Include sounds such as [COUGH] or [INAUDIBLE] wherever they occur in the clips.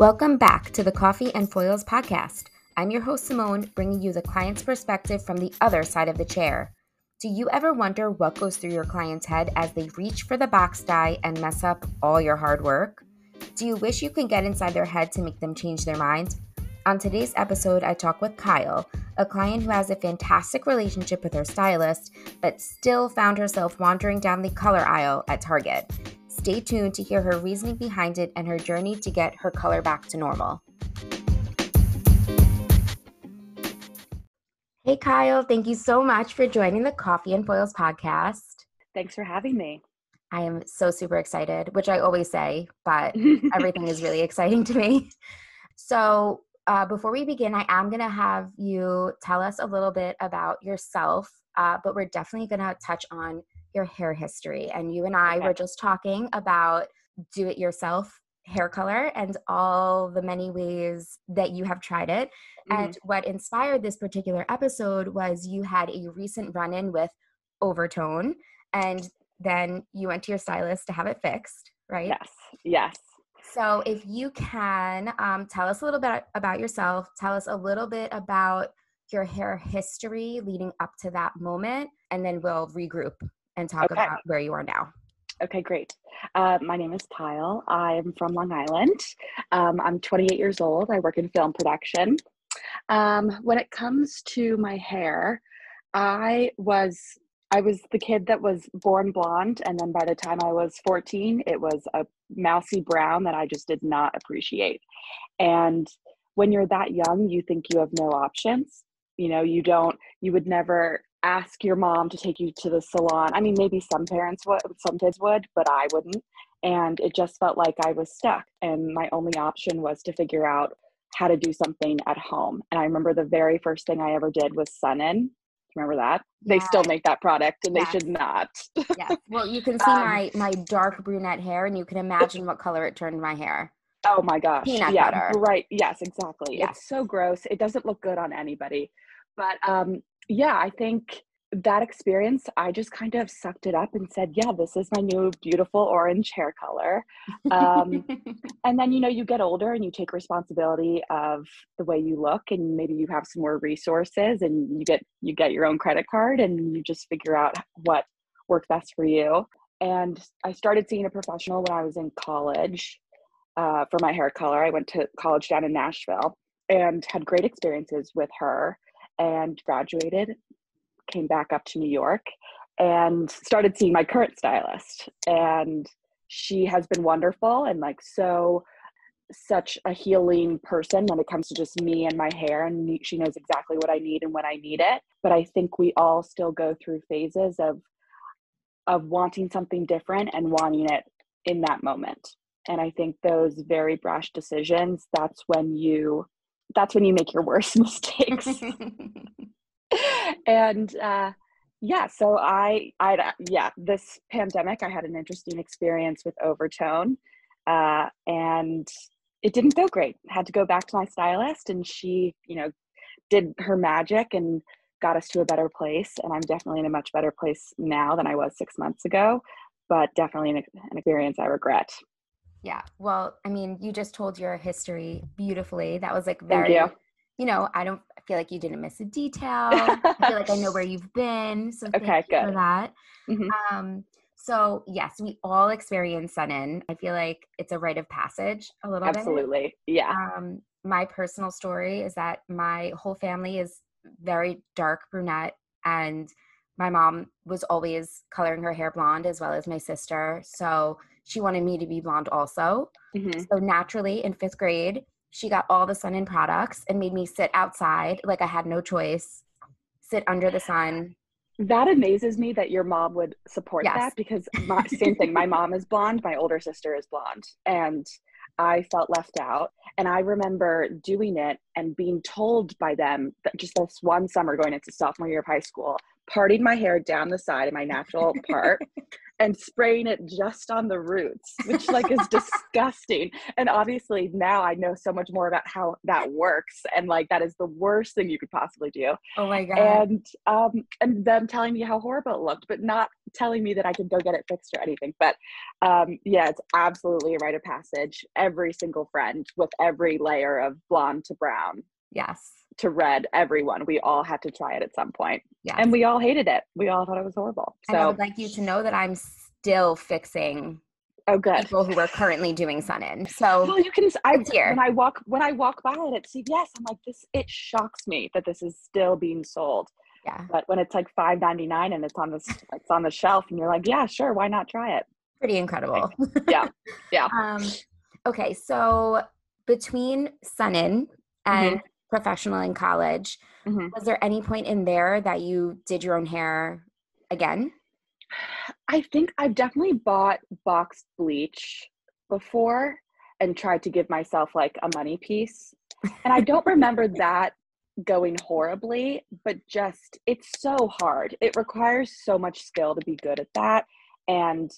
Welcome back to the Coffee and Foils podcast. I'm your host, Simone, bringing you the client's perspective from the other side of the chair. Do you ever wonder what goes through your client's head as they reach for the box dye and mess up all your hard work? Do you wish you could get inside their head to make them change their mind? On today's episode, I talk with Kyle, a client who has a fantastic relationship with her stylist, but still found herself wandering down the color aisle at Target. Stay tuned to hear her reasoning behind it and her journey to get her color back to normal. Hey, Kyle, thank you so much for joining the Coffee and Foils podcast. Thanks for having me. I am so super excited, which I always say, but [LAUGHS] everything is really exciting to me. So, uh, before we begin, I am going to have you tell us a little bit about yourself, uh, but we're definitely going to touch on your hair history. And you and I okay. were just talking about do it yourself hair color and all the many ways that you have tried it. Mm-hmm. And what inspired this particular episode was you had a recent run in with overtone and then you went to your stylist to have it fixed, right? Yes, yes. So, if you can um, tell us a little bit about yourself, tell us a little bit about your hair history leading up to that moment, and then we'll regroup and talk okay. about where you are now. Okay, great. Uh, my name is Kyle. I'm from Long Island. Um, I'm 28 years old. I work in film production. Um, when it comes to my hair, I was I was the kid that was born blonde, and then by the time I was 14, it was a mousy brown that I just did not appreciate. And when you're that young, you think you have no options. You know, you don't, you would never ask your mom to take you to the salon. I mean, maybe some parents would, some kids would, but I wouldn't. And it just felt like I was stuck. And my only option was to figure out how to do something at home. And I remember the very first thing I ever did was Sun-In. Remember that? Yeah. They still make that product and they should not. yes. [LAUGHS] Well, you can see um, my my dark brunette hair and you can imagine what color it turned my hair. Oh my gosh. Peanut yeah, butter. Right. Yes, exactly. Yes. It's so gross. It doesn't look good on anybody. But um yeah, I think that experience, I just kind of sucked it up and said, yeah, this is my new beautiful orange hair color. Um, [LAUGHS] and then, you know, you get older and you take responsibility of the way you look and maybe you have some more resources and you get, you get your own credit card and you just figure out what worked best for you. And I started seeing a professional when I was in college uh, for my hair color. I went to college down in Nashville and had great experiences with her and graduated, came back up to New York, and started seeing my current stylist. And she has been wonderful and like so such a healing person when it comes to just me and my hair and she knows exactly what I need and when I need it but I think we all still go through phases of of wanting something different and wanting it in that moment and I think those very brash decisions that's when you that's when you make your worst [LAUGHS] mistakes. [LAUGHS] And uh, yeah so i i yeah this pandemic i had an interesting experience with overtone uh, and it didn't go great. Had to go back to my stylist and she you know did her magic and got us to a better place and i'm definitely in a much better place now than i was six months ago but definitely an, an experience i regret yeah. Well, I mean, you just told your history beautifully. That was like very, you. you. know, I don't I feel like you didn't miss a detail. [LAUGHS] I feel like I know where you've been. So okay, good. for that. Mm-hmm. Um, so yes, we all experience Sun-In. I feel like it's a rite of passage a little Absolutely. bit. Absolutely. Yeah. Um, my personal story is that my whole family is very dark brunette and my mom was always coloring her hair blonde as well as my sister. So she wanted me to be blonde also. Mm-hmm. So naturally, in fifth grade, she got all the Sun-In products and made me sit outside like I had no choice, sit under the sun. That amazes me that your mom would support yes. that because my, same thing. My mom is blonde, my older sister is blonde, and I felt left out. And I remember doing it and being told by them that just this one summer going into sophomore year of high school, parting my hair down the side in my natural [LAUGHS] part and spraying it just on the roots, which like is disgusting. And obviously now I know so much more about how that works. And like that is the worst thing you could possibly do. Oh my God. And um and them telling me how horrible it looked, but not telling me that I could go get it fixed or anything. But um yeah, it's absolutely a rite of passage. Every single friend with every layer of blonde to brown. Yes. To red, everyone. We all had to try it at some point. Yeah. And we all hated it. We all thought it was horrible. So and I would like you to know that I'm still fixing oh good people who are currently doing sun in so well you can i here when i walk when i walk by it at cvs i'm like this it shocks me that this is still being sold yeah but when it's like 5.99 and it's on this it's on the shelf and you're like yeah sure why not try it pretty incredible yeah yeah [LAUGHS] um okay so between sun in and mm-hmm. Professional in college mm-hmm. was there any point in there that you did your own hair again I think I've definitely bought boxed bleach before and tried to give myself like a money piece. And I don't remember [LAUGHS] that going horribly, but just it's so hard. It requires so much skill to be good at that. And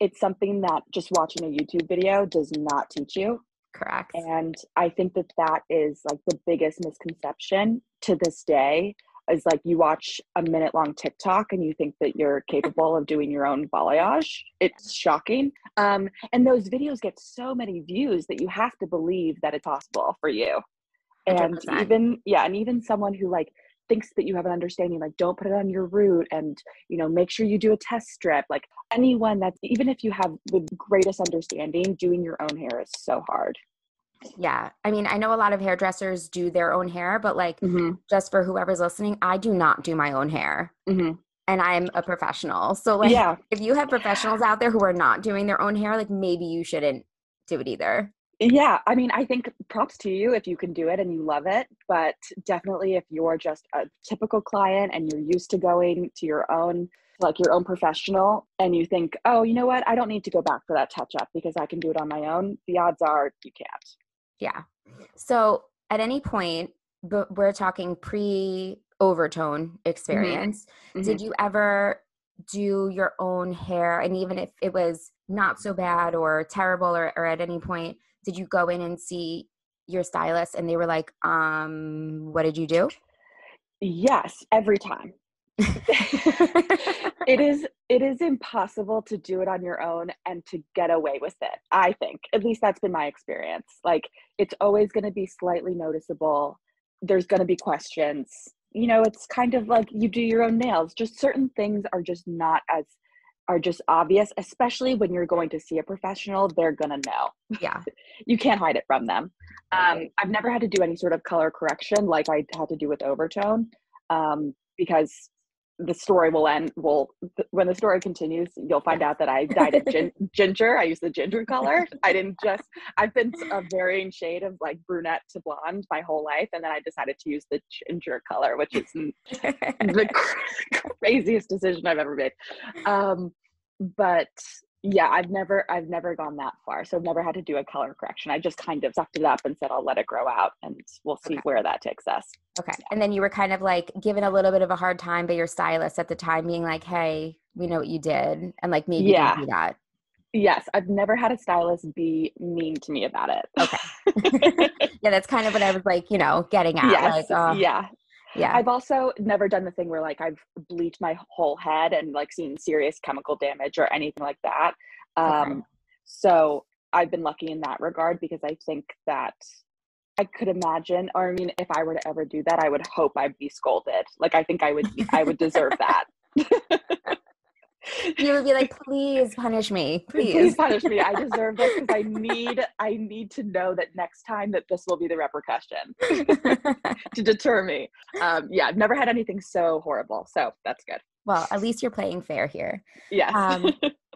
it's something that just watching a YouTube video does not teach you. Correct. And I think that that is like the biggest misconception to this day is like you watch a minute long TikTok and you think that you're capable of doing your own balayage. It's shocking. Um, and those videos get so many views that you have to believe that it's possible for you. And 100%. even, yeah, and even someone who like thinks that you have an understanding, like don't put it on your root and, you know, make sure you do a test strip. Like anyone that's, even if you have the greatest understanding, doing your own hair is so hard. Yeah. I mean, I know a lot of hairdressers do their own hair, but like mm-hmm. just for whoever's listening, I do not do my own hair. Mm-hmm. And I'm a professional. So like yeah. if you have professionals out there who are not doing their own hair, like maybe you shouldn't do it either. Yeah, I mean, I think props to you if you can do it and you love it, but definitely if you're just a typical client and you're used to going to your own like your own professional and you think, "Oh, you know what? I don't need to go back for that touch up because I can do it on my own." The odds are you can't. Yeah. So at any point, but we're talking pre overtone mm-hmm. experience, mm-hmm. did you ever do your own hair? And even if it was not so bad or terrible or, or at any point, did you go in and see your stylist and they were like, um, what did you do? Yes, every time. [LAUGHS] it is it is impossible to do it on your own and to get away with it i think. At least that's been my experience. Like it's always going to be slightly noticeable. There's going to be questions. You know it's kind of like you do your own nails. Just certain things are just not as are just obvious especially when you're going to see a professional they're to know. Yeah. [LAUGHS] You can't hide it from them. Um, i've never had to do any sort of color correction like i had to do with overtone um, because the story will end will when the story continues you'll find out that i dyed it gin- [LAUGHS] ginger. I used the ginger color. I didn't just i've been a varying shade of like brunette to blonde my whole life and then i decided to use the ginger color which is the [LAUGHS] [LAUGHS] craziest decision i've ever made. Um, but yeah i've never i've never gone that far so i've never had to do a color correction i just kind of sucked it up and said i'll let it grow out and we'll see okay. where that takes us okay yeah. and then you were kind of like given a little bit of a hard time by your stylist at the time being like hey we know what you did and like maybe yeah. do that yes i've never had a stylist be mean to me about it okay [LAUGHS] yeah that's kind of what i was like you know getting at yes. like oh, yeah yeah. I've also never done the thing where like i've bleached my whole head and like seen serious chemical damage or anything like that um okay. so i've been lucky in that regard because i think that i could imagine or i mean if i were to ever do that i would hope i'd be scolded. Like i think i would i would deserve [LAUGHS] that [LAUGHS] you would be like, [LAUGHS] please punish me. Please. please punish me. I deserve this because I [LAUGHS] need I need to know that next time that this will be the repercussion [LAUGHS] to deter me. Um, yeah, I've never had anything so horrible. So that's good. Well, at least you're playing fair here. Yes. Um,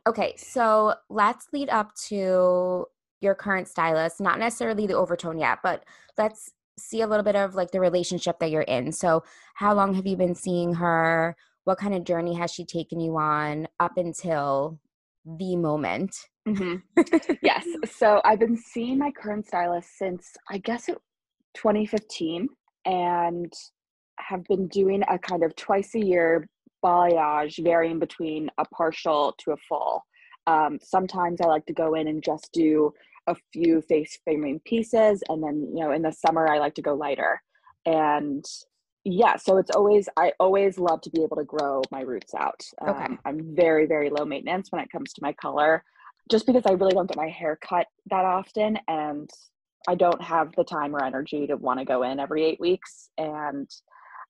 okay, so let's lead up to your current stylist, not necessarily the overtone yet, but let's see a little bit of like the relationship that you're in. So, how long have you been seeing her? What kind of journey has she taken you on up until the moment mm-hmm. yes [LAUGHS] so i've been seeing my current stylist since i guess it 2015 and have been doing a kind of twice a year balayage varying between a partial to a full. Um, sometimes I like to go in and just do a few face framing pieces. And then, you know, in the summer, I like to go lighter. And yeah, so it's always, I always love to be able to grow my roots out. Okay. Um, I'm very, very low maintenance when it comes to my color, just because I really don't get my hair cut that often. And I don't have the time or energy to want to go in every eight weeks. And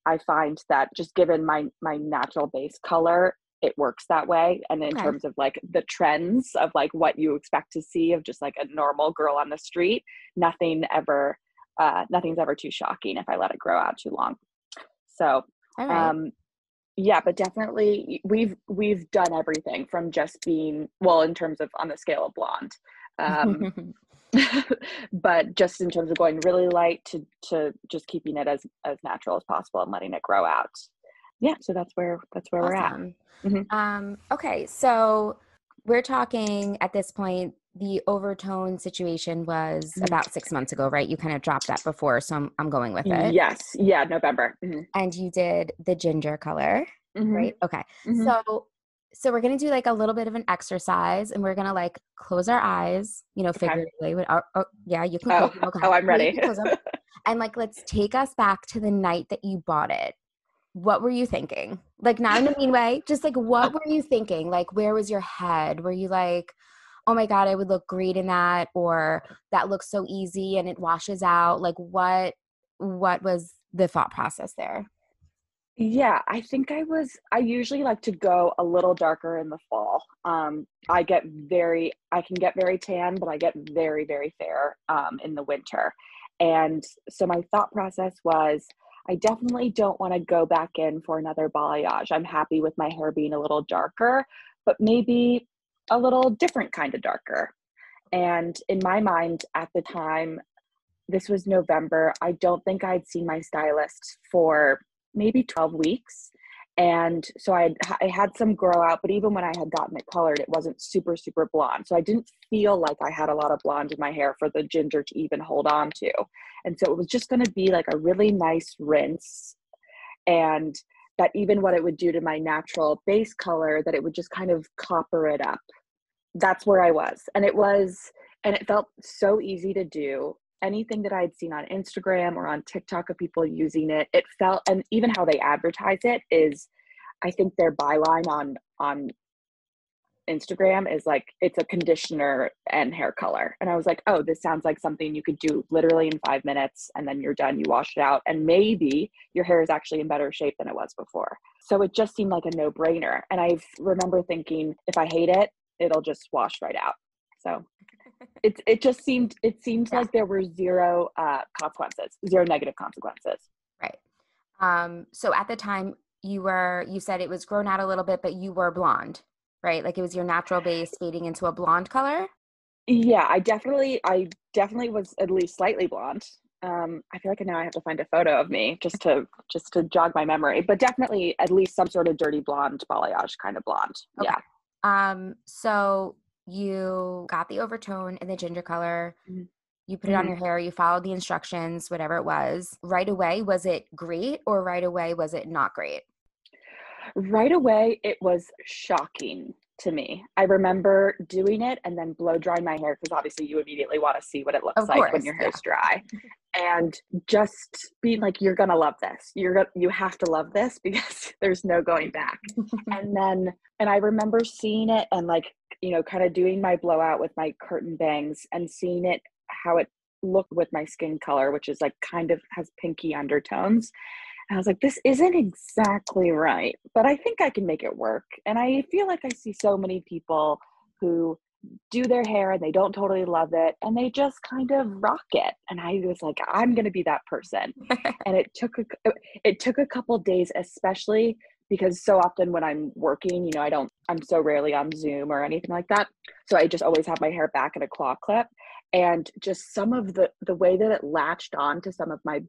I find that just given my my natural base color, it works that way. And in okay. terms of like the trends of like what you expect to see of just like a normal girl on the street, nothing ever uh, nothing's ever too shocking if I let it grow out too long. So right. um yeah, but definitely we've we've done everything from just being well in terms of on the scale of blonde. Um [LAUGHS] [LAUGHS] but just in terms of going really light to to just keeping it as as natural as possible and letting it grow out yeah so that's where that's where awesome. we're at mm-hmm. um okay so we're talking at this point the overtone situation was mm-hmm. about six months ago right you kind of dropped that before so i'm, I'm going with it yes yeah november mm-hmm. and you did the ginger color mm-hmm. right okay mm-hmm. so so we're going to do like a little bit of an exercise and we're going to like close our eyes, you know, okay. figuratively. With, oh, oh, yeah, you can oh, okay. oh, I'm ready. [LAUGHS] and like, let's take us back to the night that you bought it. What were you thinking? Like, not in a mean way, just like, what were you thinking? Like, where was your head? Were you like, oh my God, I would look great in that? Or that looks so easy and it washes out? Like, what, what was the thought process there? Yeah, I think I was I usually like to go a little darker in the fall. Um I get very I can get very tan, but I get very very fair um in the winter. And so my thought process was I definitely don't want to go back in for another balayage. I'm happy with my hair being a little darker, but maybe a little different kind of darker. And in my mind at the time, this was November. I don't think I'd seen my stylist for maybe 12 weeks and so I had, I had some grow out but even when i had gotten it colored it wasn't super super blonde so i didn't feel like i had a lot of blonde in my hair for the ginger to even hold on to and so it was just going to be like a really nice rinse and that even what it would do to my natural base color that it would just kind of copper it up. That's where i was and it was and it felt so easy to do. Anything that I'd seen on Instagram or on TikTok of people using it, it felt and even how they advertise it is I think their byline on on Instagram is like it's a conditioner and hair color. And I was like, oh, this sounds like something you could do literally in five minutes and then you're done, you wash it out, and maybe your hair is actually in better shape than it was before. So it just seemed like a no brainer. And I remember thinking, if I hate it, it'll just wash right out. So [LAUGHS] it it just seemed it seemed yeah. like there were zero uh, consequences, zero negative consequences. Right. Um, so at the time you were you said it was grown out a little bit, but you were blonde, right? Like it was your natural base fading into a blonde color. Yeah, I definitely I definitely was at least slightly blonde. Um, I feel like now I have to find a photo of me just to just to jog my memory, but definitely at least some sort of dirty blonde balayage kind of blonde. Okay. Yeah. Um, so you got the overtone and the ginger color. Mm-hmm. You put it mm-hmm. on your hair, you followed the instructions, whatever it was. Right away, was it great or right away, was it not great? Right away, it was shocking to me. I remember doing it and then blow drying my hair because obviously you immediately want to see what it looks of like course, when your hair's yeah. dry. and just being like, you're gonna love this. You're gonna you have to love this [LAUGHS] because there's no going back. [LAUGHS] and then and I remember seeing it and like you know, kind of doing my blowout with my curtain bangs and seeing it how it looked with my skin color, which is like kind of has pinky undertones. And I was like, this isn't exactly right, but I think I can make it work. And I feel like I see so many people who do their hair and they don't totally love it and they just kind of rock it and i was like i'm going to be that person [LAUGHS] and it took a uh, it took a couple days especially because so often when I'm working, you know, I don't, I'm so rarely on Zoom or anything like that. So I just always have my hair back in a claw clip. And just some of the, the way that it latched on to some of my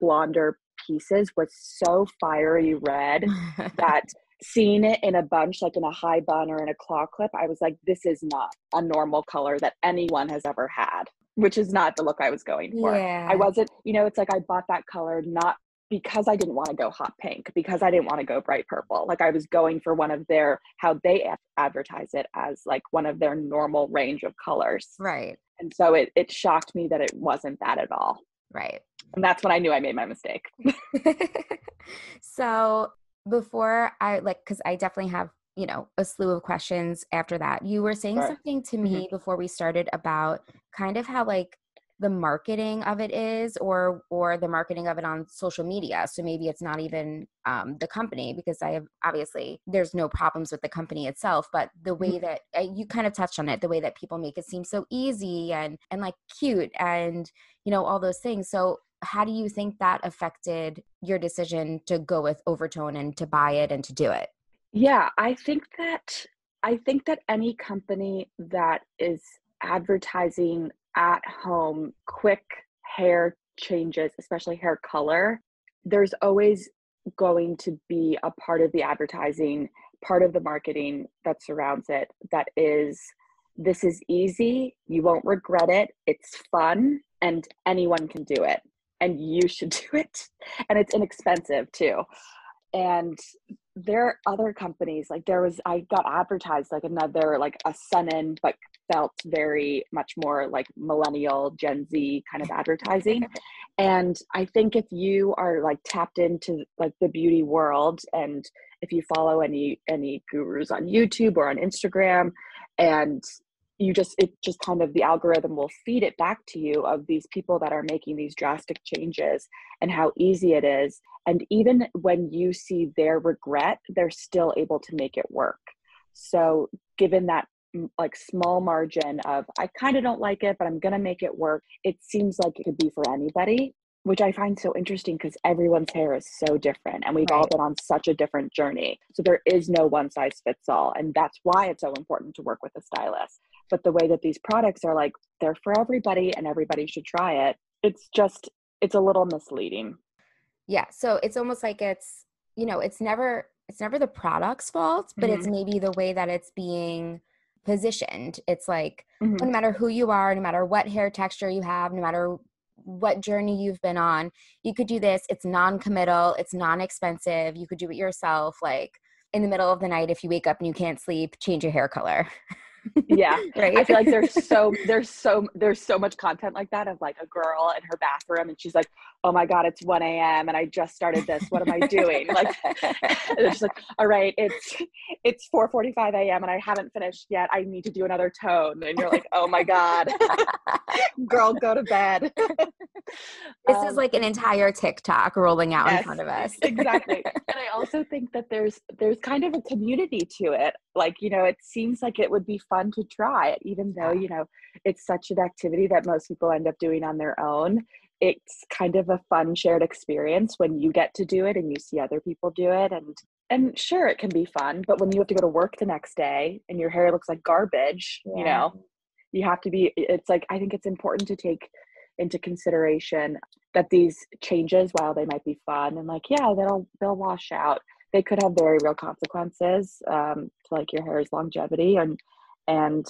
blonder pieces was so fiery red [LAUGHS] that seeing it in a bunch, like in a high bun or in a claw clip, I was like, this is not a normal color that anyone has ever had which is not the look I was going for. Yeah. I wasn't, you know, it's like I bought that color not because I didn't want to go hot pink, because I didn't want to go bright purple. Like I was going for one of their how they advertise it as like one of their normal range of colors. Right. And so it it shocked me that it wasn't that at all. Right. And that's when I knew I made my mistake. [LAUGHS] so before I like cuz I definitely have you know a slew of questions after that you were saying sure. something to me mm-hmm. before we started about kind of how like the marketing of it is or or the marketing of it on social media. So maybe it's not even um, the company because i have obviously there's no problems with the company itself but the way mm-hmm. that uh, you kind of touched on it the way that people make it seem so easy and and like cute and you know all those things. So how do you think that affected your decision to go with overtone and to buy it and to do it? Yeah i think that i think that any company that is advertising at home quick hair changes, especially hair color, there's always going to be a part of the advertising, part of the marketing that surrounds it that is this is easy, you won't regret it, it's fun, and anyone can do it. And you should [LAUGHS] do it. And it's inexpensive too. And there are other companies like there was i got advertised like another like a Sun-In but felt very much more like millennial gen z kind of advertising. And i think if you are like tapped into like the beauty world and if you follow any any gurus on youtube or on instagram and you just it just kind of the algorithm will feed it back to you of these people that are making these drastic changes and how easy it is. And even when you see their regret they're still able to make it work. So given that like small margin of i kind of don't like it but i'm going to make it work it seems like it could be for anybody which i find so interesting because everyone's hair is so different and we've right. all been on such a different journey so there is no one size fits all and that's why it's so important to work with a stylist but the way that these products are like they're for everybody and everybody should try it it's just it's a little misleading yeah so it's almost like it's you know it's never it's never the product's fault but mm-hmm. it's maybe the way that it's being positioned it's like mm-hmm. no matter who you are no matter what hair texture you have no matter what journey you've been on you could do this it's non-committal it's non-expensive you could do it yourself like in the middle of the night if you wake up and you can't sleep change your hair color [LAUGHS] yeah [LAUGHS] right? I feel like there's so there's so there's so much content like that of like a girl in her bathroom and she's like oh my god it's 1 a.m and i just started this. What am i doing? Like [LAUGHS] it's like all right it's it's 4:45 a.m and i haven't finished yet. I need to do another tone. And you're like oh my god [LAUGHS] girl go to bed. This um, is like an entire tiktok rolling out yes, in front of us. exactly. And i also think that there's there's kind of a community to it. Like you know it seems like it would be fun to try it even though you know it's such an activity that most people end up doing on their own it's kind of a fun shared experience when you get to do it and you see other people do it and and sure it can be fun but when you have to go to work the next day and your hair looks like garbage yeah. you know you have to be it's like i think it's important to take into consideration that these changes while they might be fun and like yeah they'll they'll wash out they could have very real consequences um, to like your hair's longevity and and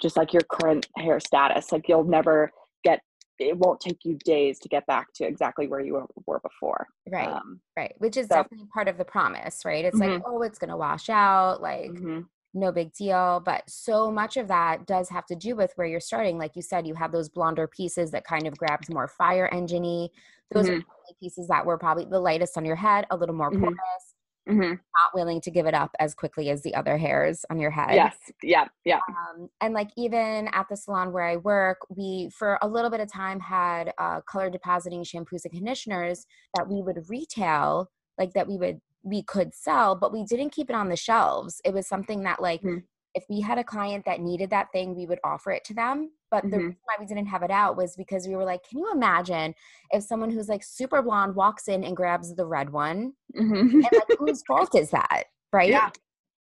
just like your current hair status like you'll never get it won't take you days to get back to exactly where you were before right um, right which is so, definitely part of the promise right it's mm-hmm. like oh it's going to wash out like mm-hmm. no big deal but so much of that does have to do with where you're starting like you said you have those blonder pieces that kind of grabbed more fire engine those mm-hmm. are pieces that were probably the lightest on your head a little more mm-hmm. porous mm-hmm. not willing to give it up as quickly as the other hairs on your head. Yes. Yeah. Yeah. Um, and like even at the salon where I work, we for a little bit of time had uh, color depositing shampoos and conditioners that we would retail, like that we would we could sell, but we didn't keep it on the shelves. It was something that like mm-hmm if we had a client that needed that thing, we would offer it to them. But mm-hmm. the reason why we didn't have it out was because we were like, can you imagine if someone who's like super blonde walks in and grabs the red one? Mm-hmm. And like, whose fault is that? Right? Yeah.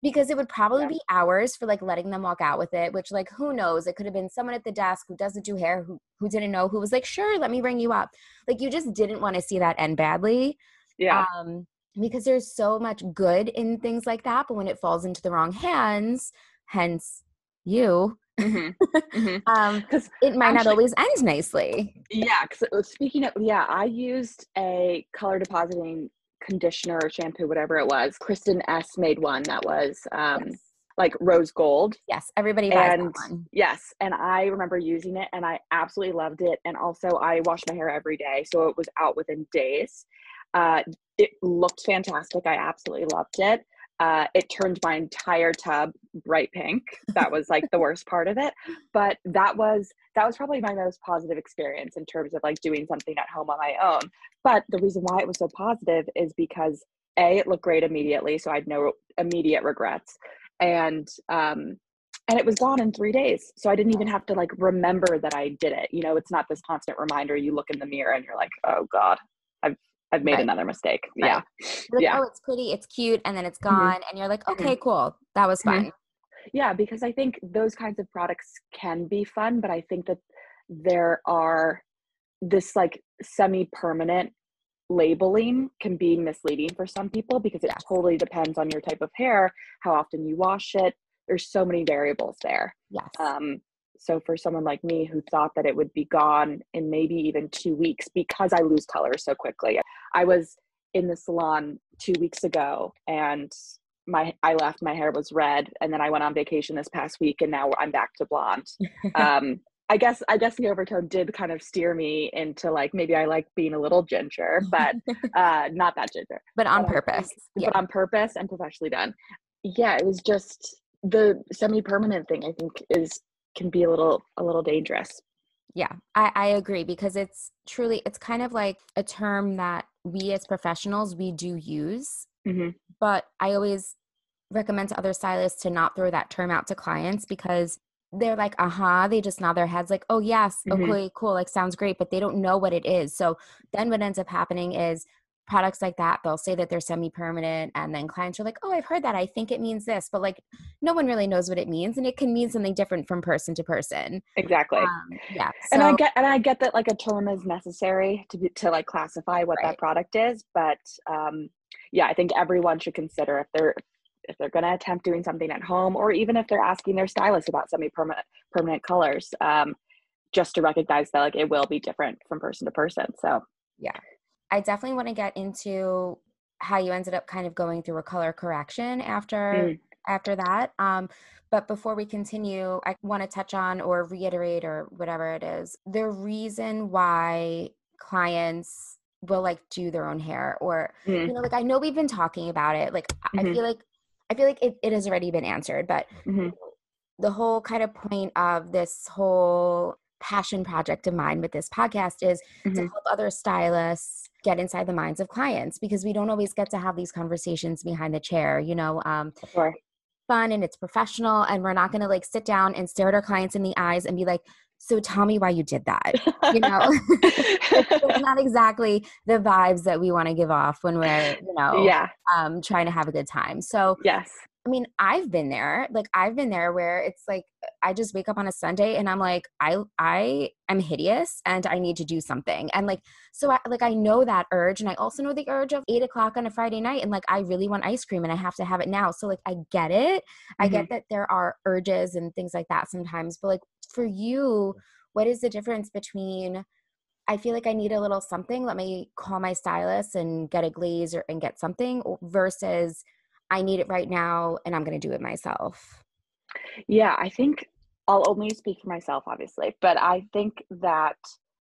Because it would probably yeah. be ours for like letting them walk out with it, which like who knows? It could have been someone at the desk who doesn't do hair who who didn't know who was like, sure, let me bring you up. Like you just didn't want to see that end badly. Yeah. Um, because there's so much good in things like that but when it falls into the wrong hands hence you mm-hmm. mm-hmm. [LAUGHS] um because it might actually, not always end nicely yeah because speaking of yeah i used a color depositing conditioner or shampoo whatever it was Kristin Ess made one that was um yes. like rose gold yes everybody buys and that one. yes and i remember using it and i absolutely loved it and also i wash my hair every day so it was out within days uh it looked fantastic i absolutely loved it uh, it turned my entire tub bright pink. That was like the worst part of it. But that was that was probably my most positive experience in terms of like doing something at home on my own. But the reason why it was so positive is because a it looked great immediately, so I had no immediate regrets, and um, and it was gone in three days. So I didn't even have to like remember that I did it. You know, it's not this constant reminder. You look in the mirror and you're like, oh God, I've I've made right. another mistake. Right. Yeah. Like, yeah. Oh, it's pretty, it's cute, and then it's mm-hmm. gone. Mm-hmm. And you're like, mm-hmm. okay, cool. That was fun. Mm-hmm. Yeah, because I think those kinds of products can be fun, but I think that there are this like semi-permanent labeling can be misleading for some people because it yes. totally depends on your type of hair, how often you wash it. There's so many variables there. Yes. Um, so for someone like me who thought that it would be gone in maybe even two weeks because I lose color so quickly, I was in the salon two weeks ago and my I left my hair was red and then I went on vacation this past week and now I'm back to blonde. [LAUGHS] um, I guess I guess the overtone did kind of steer me into like maybe I like being a little ginger, but [LAUGHS] uh, not that ginger. But on but purpose. yeah. But on purpose and professionally done. Yeah, it was just the semi-permanent thing I think is can be a little a little dangerous yeah I, I agree because it's truly it's kind of like a term that we as professionals we do use mm-hmm. but i always recommend to other stylists to not throw that term out to clients because they're like uh-huh they just nod their heads like oh yes mm-hmm. okay cool like sounds great but they don't know what it is so then what ends up happening is products like that they'll say that they're semi-permanent and then clients are like oh i've heard that i think it means this but like no one really knows what it means and it can mean something different from person to person. Exactly. Um, yeah so, and i get and i get that like a term is necessary to be, to like classify what right. that product is but um yeah i think everyone should consider if they're if they're going to attempt doing something at home or even if they're asking their stylist about semi-permanent permanent colors um just to recognize that like it will be different from person to person so yeah I definitely want to get into how you ended up kind of going through a color correction after mm. after that. Um, but before we continue, I want to touch on or reiterate or whatever it is the reason why clients will like do their own hair or mm. you know like I know we've been talking about it like mm-hmm. I feel like I feel like it, it has already been answered but mm-hmm. the whole kind of point of this whole passion project of mine with this podcast is mm-hmm. to help other stylists get inside the minds of clients because we don't always get to have these conversations behind the chair you know um sure. fun and it's professional and we're not going to like sit down and stare at our clients in the eyes and be like so tell me why you did that you know [LAUGHS] it's [LAUGHS] not exactly the vibes that we want to give off when we're you know yeah um trying to have a good time so yes I mean, I've been there. Like I've been there where it's like I just wake up on a Sunday and I'm like, I I am hideous and I need to do something. And like so I like I know that urge and I also know the urge of eight o'clock on a Friday night and like I really want ice cream and I have to have it now. So like I get it. Mm-hmm. I get mm-hmm. that there are urges and things like that sometimes. But like for you, what is the difference between I feel like I need a little something. Let me call my stylist and get a glaze or and get something versus I need it right now and I'm going to do it myself? Yeah, I think I'll only speak for myself, obviously, but I think that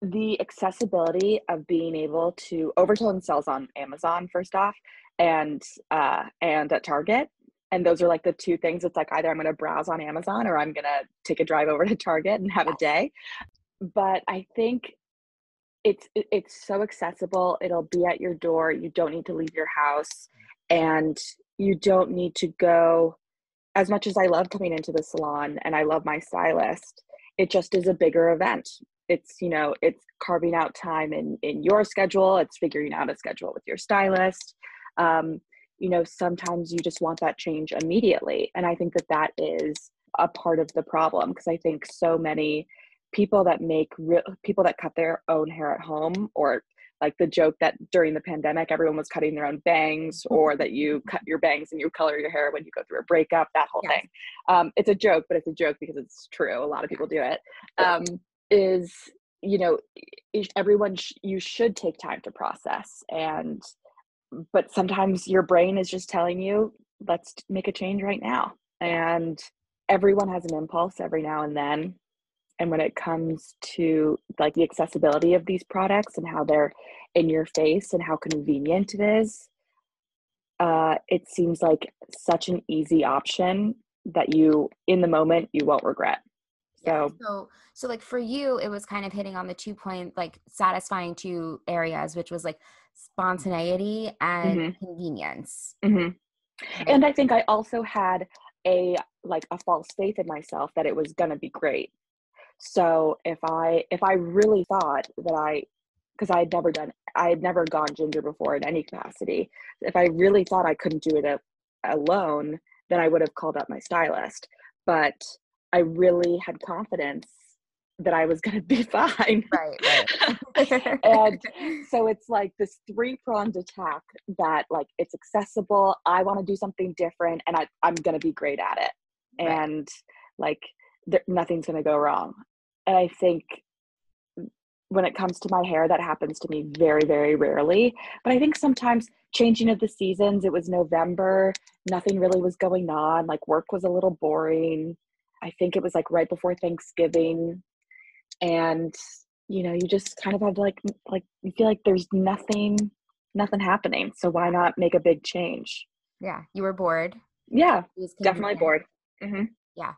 the accessibility of being able to overtone sells on Amazon first off, and uh, and at Target, and those are like the two things. It's like either I'm going to browse on Amazon or I'm going to take a drive over to Target and have a day. But I think it's it's so accessible. It'll be at your door. You don't need to leave your house, and you don't need to go as much as I love coming into the salon and I love my stylist, it just is a bigger event. It's, you know, it's carving out time in in your schedule, it's figuring out a schedule with your stylist. Um, you know, sometimes you just want that change immediately. And I think that that is a part of the problem because I think so many people that make real people that cut their own hair at home or like the joke that during the pandemic everyone was cutting their own bangs or that you cut your bangs and you color your hair when you go through a breakup that whole yes. thing. Um, it's a joke but it's a joke because it's true. A lot of people do it. Um, is you know everyone sh- you should take time to process and but sometimes your brain is just telling you let's make a change right now. And everyone has an impulse every now and then and when it comes to like the accessibility of these products and how they're in your face and how convenient it is uh, it seems like such an easy option that you in the moment you won't regret so, so, so like for you, it was kind of hitting on the two point, like satisfying two areas, which was like spontaneity and mm-hmm. convenience. Mm-hmm. And I think I also had a like a false faith in myself that it was gonna be great. So if I if I really thought that I because I had never done I had never gone ginger before in any capacity. If I really thought I couldn't do it a, alone, then I would have called up my stylist. But I really had confidence that I was [LAUGHS] going to be fine. Right, right. [LAUGHS] and so it's like this three pronged attack that like it's accessible. I want to do something different and I, I'm going to be great at it. Right. And like th- nothing's going to go wrong. And I think when it comes to my hair, that happens to me very, very rarely. But I think sometimes changing of the seasons, it was November, nothing really was going on. Like work was a little boring I think it was like right before Thanksgiving. And, you know, you just kind of have like, like, you feel like there's nothing, nothing happening. So why not make a big change? Yeah. You were bored. Yeah. Definitely bored. Mm-hmm. Yeah.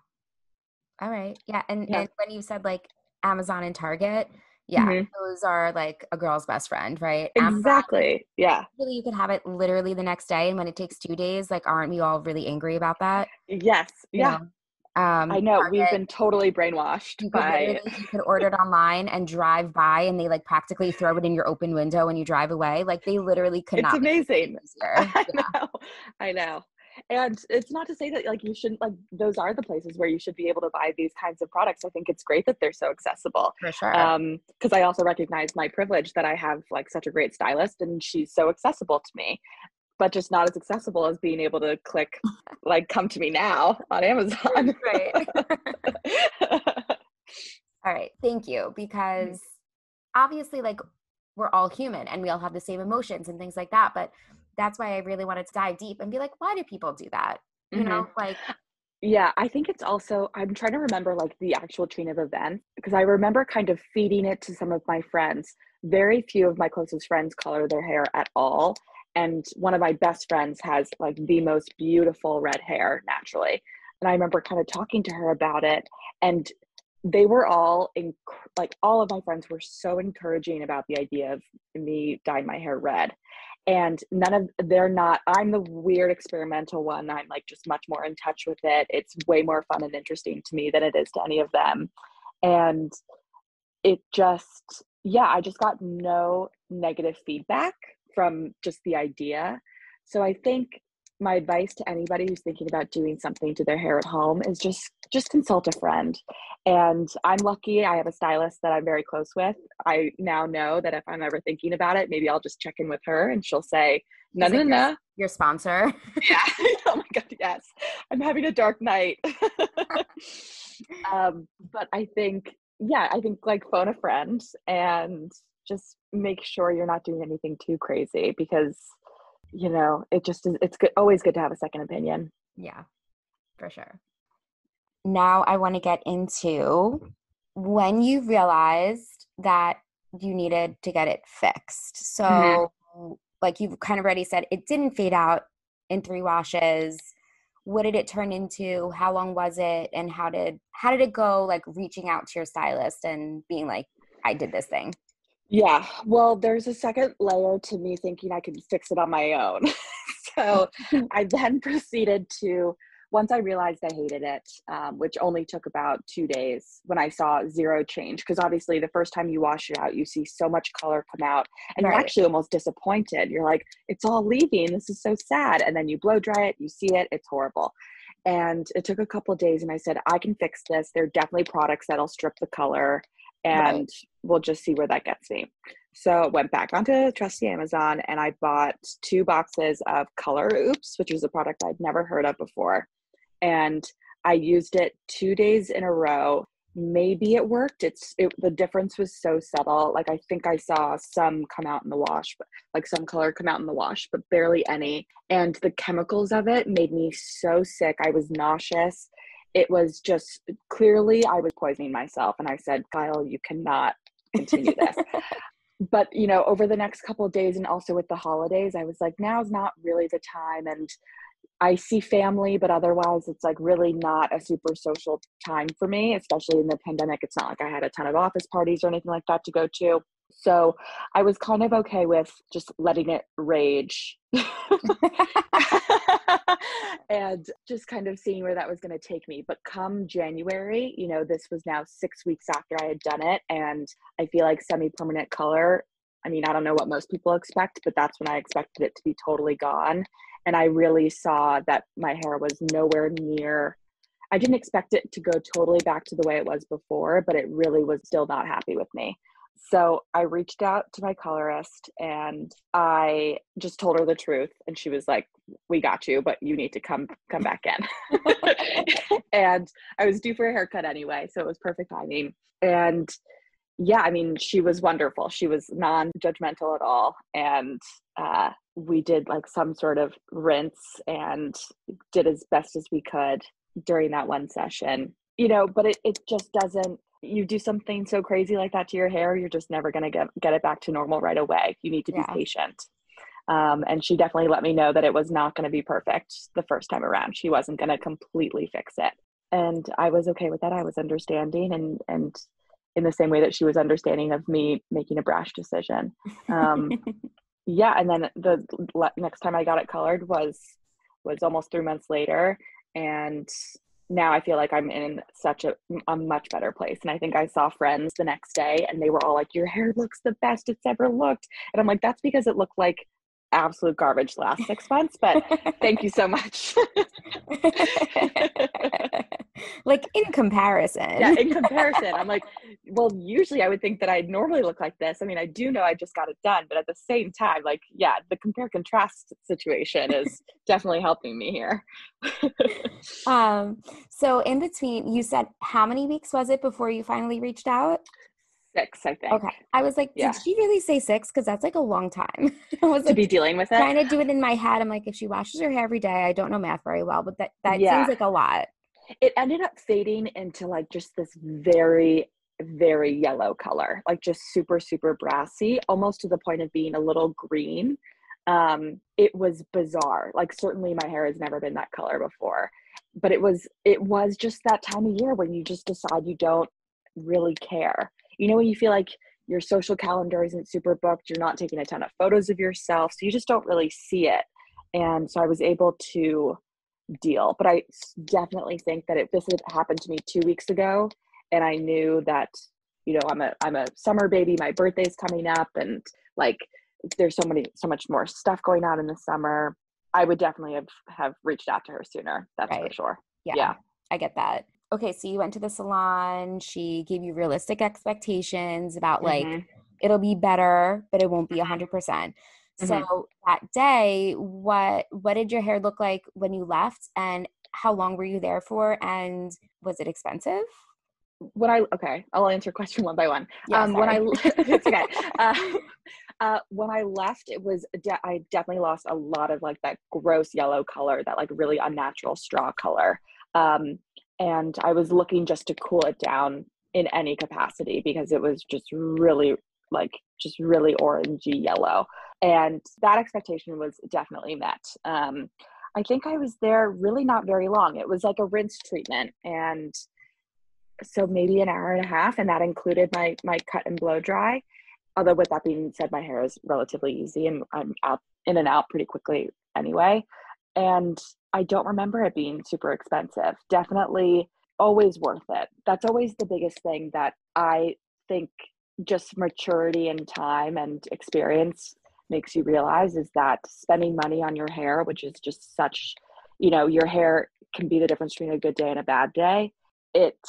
All right. Yeah. And, yeah. and when you said like Amazon and Target, yeah, mm-hmm. those are like a girl's best friend, right? Exactly. Amazon, yeah. Really, you could have it literally the next day, and when it takes two days, like, aren't we all really angry about that? Yes. You yeah. Know? Um, I know Target, we've been totally brainwashed you by. You could order it online and drive by, and they like practically throw it in your open window when you drive away. Like they literally could it's not. amazing. It [LAUGHS] I yeah. know. I know. And it's not to say that like you shouldn't like those are the places where you should be able to buy these kinds of products. I think it's great that they're so accessible. For sure. Um, because I also recognize my privilege that I have like such a great stylist and she's so accessible to me but just not as accessible as being able to click like come to me now on Amazon. right. [LAUGHS] all right. Thank you. Because obviously like we're all human and we all have the same emotions and things like that. But that's why I really wanted to dive deep and be like, why do people do that? You mm-hmm. know, like yeah, I think it's also I'm trying to remember like the actual chain of events because I remember kind of feeding it to some of my friends. Very few of my closest friends color their hair at all and one of my best friends has like the most beautiful red hair naturally and i remember kind of talking to her about it and they were all in like all of my friends were so encouraging about the idea of me dyeing my hair red and none of they're not i'm the weird experimental one. I'm like just much more in touch with it. It's way more fun and interesting to me than it is to any of them. And it just yeah i just got no negative feedback from just the idea. So I think my advice to anybody who's thinking about doing something to their hair at home is just just consult a friend. And i'm lucky i have a stylist that i'm very close with. I now know that if i'm ever thinking about it maybe i'll just check in with her and she'll say no no no your sponsor? [LAUGHS] [LAUGHS] Yeah. [LAUGHS] Oh my god yes. I'm having a dark night. Um, but i think yeah i think like phone a friend and just make sure you're not doing anything too crazy because you know it just is it's good always good to have a second opinion. Yeah for sure. Now i want to get into when you realized that you needed to get it fixed. So mm-hmm. like you've kind of already said it didn't fade out in three washes. What did it turn into? How long was it? And how did how did it go like reaching out to your stylist and being like i did this thing yeah, well, there's a second layer to me thinking I can fix it on my own. [LAUGHS] so [LAUGHS] I then proceeded to, once I realized I hated it, um, which only took about two days when I saw zero change, because obviously the first time you wash it out, you see so much color come out and right. you're actually almost disappointed. You're like, it's all leaving. This is so sad. And then you blow dry it, you see it, it's horrible. And it took a couple days, and I said, I can fix this. There are definitely products that'll strip the color and right. we'll just see where that gets me. So I went back onto trusty Amazon and I bought two boxes of Color Oops, which was a product I'd never heard of before. And I used it two days in a row. Maybe it worked. It's it, the difference was so subtle. Like I think I saw some come out in the wash, but like some color come out in the wash, but barely any. And the chemicals of it made me so sick. I was nauseous. It was just clearly I was poisoning myself. And I said, Kyle, you cannot continue this. [LAUGHS] but you know over the next couple of days and also with the holidays i was like now's not really the time and i see family but otherwise it's like really not a super social time for me especially in the pandemic it's not like i had a ton of office parties or anything like that to go to so i was kind of okay with just letting it rage [LAUGHS] and just kind of seeing where that was going to take me. But come January, you know, this was now six weeks after I had done it. And I feel like semi permanent color. I mean, I don't know what most people expect, but that's when I expected it to be totally gone. And I really saw that my hair was nowhere near. I didn't expect it to go totally back to the way it was before, but it really was still not happy with me. So I reached out to my colorist and I just told her the truth and she was like, "We got you, but you need to come come back in." [LAUGHS] [LAUGHS] and I was due for a haircut anyway, so it was perfect timing. And yeah, I mean, she was wonderful. She was non-judgmental at all and uh, we did like some sort of rinse and did as best as we could during that one session. You know, but it, it just doesn't you do something so crazy like that to your hair, you're just never going to get get it back to normal right away. You need to yeah. be patient. Um, and she definitely let me know that it was not going to be perfect the first time around. She wasn't going to completely fix it, and I was okay with that. I was understanding, and and in the same way that she was understanding of me making a brash decision. Um, [LAUGHS] yeah, and then the next time I got it colored was was almost three months later, and now I feel like I'm in such a, a much better place. And I think I saw friends the next day and they were all like, Your hair looks the best it's ever looked. And I'm like, That's because it looked like absolute garbage last six months, but thank you so much. [LAUGHS] [LAUGHS] like in comparison. Yeah, in comparison. I'm like, well, usually I would think that I'd normally look like this. I mean, I do know I just got it done, but at the same time, like, yeah, the compare contrast situation is definitely helping me here. [LAUGHS] um, so in between, you said how many weeks was it before you finally reached out? six, I think. Okay. I was like, did yeah. she really say six? Because that's like a long time. [LAUGHS] I was to like, be dealing with it. Trying to do it in my head. I'm like, if she washes her hair every day, I don't know math very well, but that that yeah. seems like a lot. It ended up fading into like just this very, very yellow color, like just super, super brassy, almost to the point of being a little green. Um, it was bizarre. Like certainly my hair has never been that color before. But it was it was just that time of year when you just decide you don't really care you know when you feel like your social calendar isn't super booked you're not taking a ton of photos of yourself so you just don't really see it and so i was able to deal but i definitely think that if this had happened to me two weeks ago and i knew that you know i'm a i'm a summer baby my birthday's coming up and like there's so many so much more stuff going on in the summer i would definitely have have reached out to her sooner that's right. for sure yeah, yeah i get that okay, so you went to the salon, she gave you realistic expectations about like mm-hmm. it'll be better, but it won't be a 100%. Mm-hmm. So that day, what what did your hair look like when you left and how long were you there for and was it expensive? When I okay, I'll answer question one by one. Yeah, um, when I [LAUGHS] it's okay. [LAUGHS] Uh, [LAUGHS] uh, when I left, it was de- I definitely lost a lot of like that gross yellow color, that like really unnatural straw color. Um, and I was looking just to cool it down in any capacity because it was just really like just really orangey yellow. And that expectation was definitely met. Um, i think i was there really not very long. It was like a rinse treatment. And so maybe an hour and a half and that included my my cut and blow dry. Although with that being said my hair is relatively easy and i'm out in and out pretty quickly anyway. And I don't remember it being super expensive. Definitely always worth it. That's always the biggest thing that I think just maturity and time and experience makes you realize is that spending money on your hair, which is just such, you know, your hair can be the difference between a good day and a bad day. It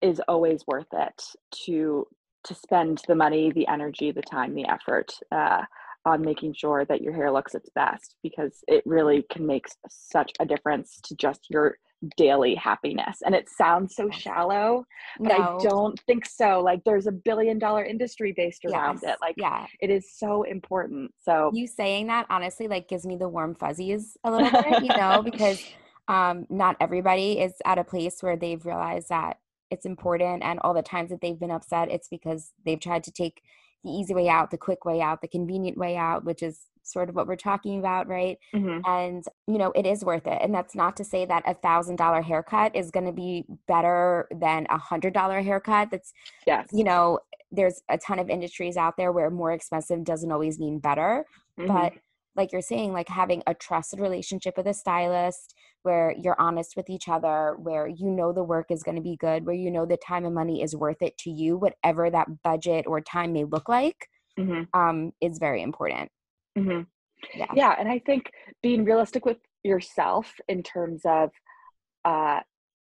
is always worth it to to spend the money, the energy, the time, the effort uh, on making sure that your hair looks its best because it really can make such a difference to just your daily happiness. And it sounds so shallow, but no. I don't think so. Like there's a billion dollar industry based around yes. it. Like yeah. it is so important. So you saying that honestly like gives me the warm fuzzies a little bit, you know, because [LAUGHS] um not everybody is at a place where they've realized that it's important and all the times that they've been upset it's because they've tried to take the easy way out, the quick way out, the convenient way out, which is sort of what we're talking about, right? Mm-hmm. And, you know, it is worth it. And that's not to say that a thousand dollar haircut is going to be better than a hundred dollar haircut. That's, yes. you know, there's a ton of industries out there where more expensive doesn't always mean better. Mm-hmm. But like you're saying, like having a trusted relationship with a stylist where you're honest with each other, where you know the work is going to be good, where you know the time and money is worth it to you, whatever that budget or time may look like, mm-hmm. um, is very important. Mm-hmm. Yeah. yeah. And I think being realistic with yourself in terms of, uh,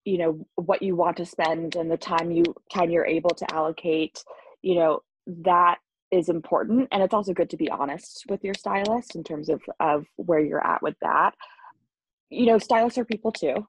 you know, what you want to spend and the time you time you're able to allocate, you know, that is important and it's also good to be honest with your stylist in terms of of where you're at with that you know stylists are people too.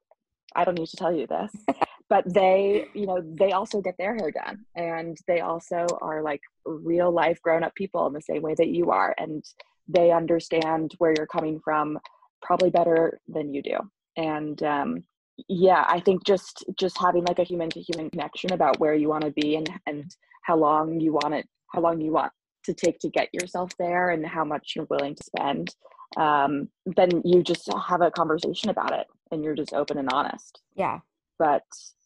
I don't need to tell you this [LAUGHS] but they you know they also get their hair done and they also are like real life grown up people in the same way that you are and they understand where you're coming from probably better than you do. And um yeah i think just just having like a human to human connection about where you want to be and and how long you want it how long you want to take to get yourself there and how much you're willing to spend um, then you just have a conversation about it and you're just open and honest. Yeah. But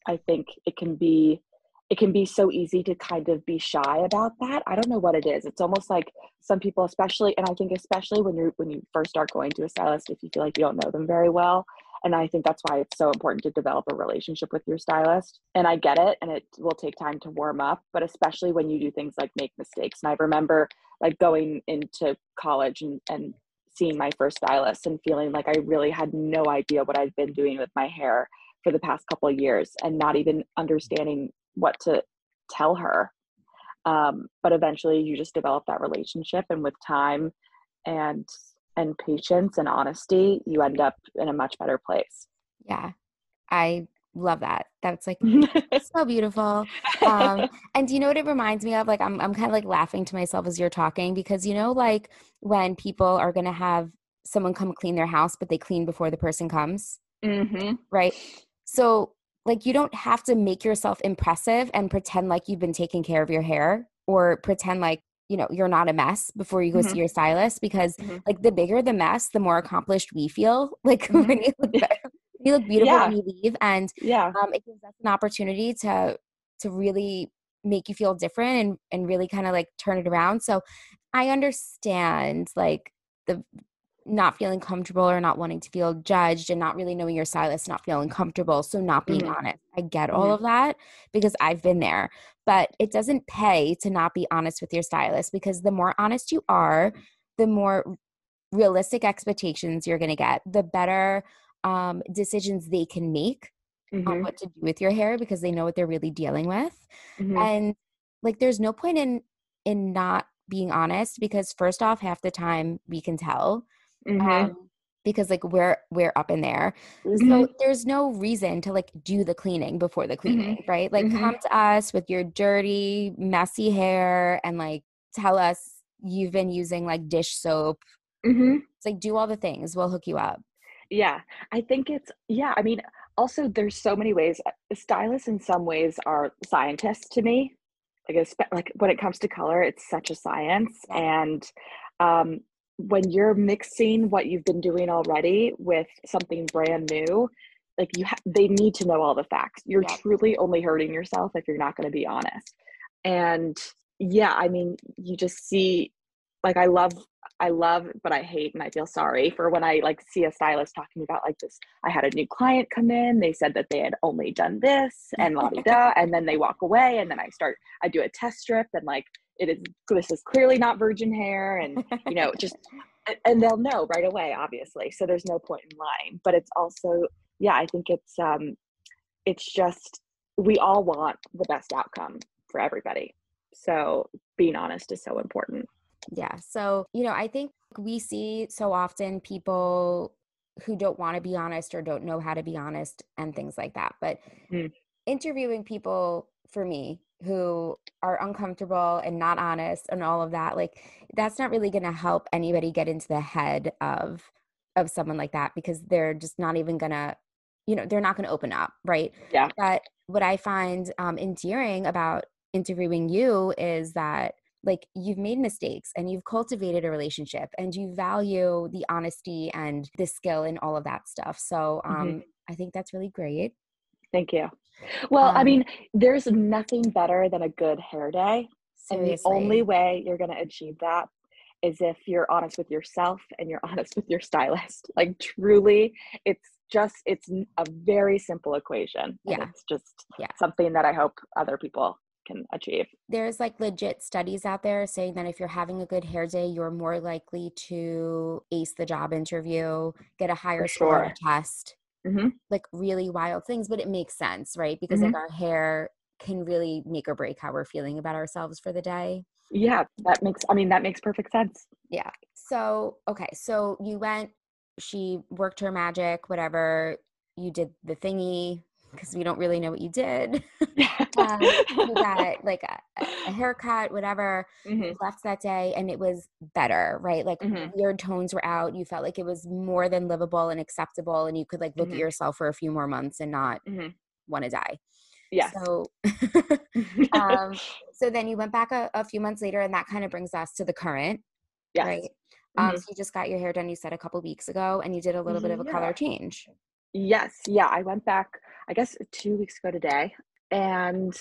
i think it can be it can be so easy to kind of be shy about that. I don't know what it is. It's almost like some people especially and i think especially when you're when you first start going to a stylist if you feel like you don't know them very well. And I think that's why it's so important to develop a relationship with your stylist. And I get it, and it will take time to warm up, but especially when you do things like make mistakes. And I remember like going into college and, and seeing my first stylist and feeling like I really had no idea what I'd been doing with my hair for the past couple years and not even understanding what to tell her. Um, but eventually you just develop that relationship, and with time and and patience and honesty, you end up in a much better place. Yeah. I love that. That's like [LAUGHS] so beautiful. Um, [LAUGHS] and do you know what it reminds me of? Like I'm I'm kind of like laughing to myself as you're talking because you know like when people are going to have someone come clean their house but they clean before the person comes. Mm-hmm. Right? So like you don't have to make yourself impressive and pretend like you've been taking care of your hair or pretend like you know you're not a mess before you go mm-hmm. see your stylist because mm-hmm. like the bigger the mess the more accomplished we feel like [LAUGHS] mm-hmm. when you look you look beautiful yeah. when you leave and yeah um, it gives us an opportunity to to really make you feel different and and really kind of like turn it around so i understand like the not feeling comfortable or not wanting to feel judged and not really knowing your stylist, not feeling comfortable. So, not being mm-hmm. honest. I get all mm-hmm. of that because I've been there. But it doesn't pay to not be honest with your stylist because the more honest you are, the more realistic expectations you're going to get, the better um, decisions they can make mm-hmm. on what to do with your hair because they know what they're really dealing with. Mm-hmm. And like, there's no point in in not being honest because first off half the time we can tell mm-hmm. um, because like we're we're up in there mm-hmm. so there's no reason to like do the cleaning before the cleaning mm-hmm. right like mm-hmm. come to us with your dirty messy hair and like tell us you've been using like dish soap mm-hmm. it's like do all the things we'll hook you up yeah i think it's yeah i mean also there's so many ways uh, stylists in some ways are scientists to me. Like like when it comes to color it's such a science and um when you're mixing what you've been doing already with something brand new like you ha- they need to know all the facts. You're yeah. truly only hurting yourself if you're not going to be honest. And yeah i mean you just see like i love i love but i hate and i feel sorry for when i like see a stylist talking about like this i had a new client come in they said that they had only done this and la di da, and then they walk away and then i start i do a test strip and like it is this is clearly not virgin hair and you know just and they'll know right away obviously so there's no point in lying but it's also yeah i think it's um it's just we all want the best outcome for everybody So being honest is so important. Yeah. So, you know, I think we see so often people who don't want to be honest or don't know how to be honest and things like that. But mm. interviewing people for me who are uncomfortable and not honest and all of that, like that's not really going to help anybody get into the head of of someone like that because they're just not even going to you know they're not going to open up right yeah but what i find um, endearing about interviewing you is that like you've made mistakes and you've cultivated a relationship and you value the honesty and the skill and all of that stuff so um, mm-hmm. i think that's really great thank you well um, i mean there's nothing better than a good hair day seriously. and the only way you're going to achieve that is if you're honest with yourself and you're [LAUGHS] honest with your stylist like truly it's just it's a very simple equation yeah it's just yeah. something that i hope other people can achieve. There's like legit studies out there saying that if you're having a good hair day, you're more likely to ace the job interview, get a higher score on a test. Mm-hmm. Like really wild things, but it makes sense, right? Because mm-hmm. like our hair can really make or break how we're feeling about ourselves for the day. Yeah, that makes I mean that makes perfect sense. Yeah. So, okay, so you went she worked her magic, whatever. You did the thingy, because we don't really know what you did. [LAUGHS] [LAUGHS] um, you got like a, a haircut, whatever. Mm-hmm. Left that day, and it was better, right? Like mm-hmm. weird tones were out. You felt like it was more than livable and acceptable, and you could like look mm-hmm. at yourself for a few more months and not mm-hmm. want to die. Yeah. So, [LAUGHS] um, so then you went back a, a, few months later, and that kind of brings us to the current, yes. right? Um, mm-hmm. so you just got your hair done. You said a couple weeks ago, and you did a little bit of a yeah. color change. Yes. Yeah. I went back, I guess, two weeks ago today. And,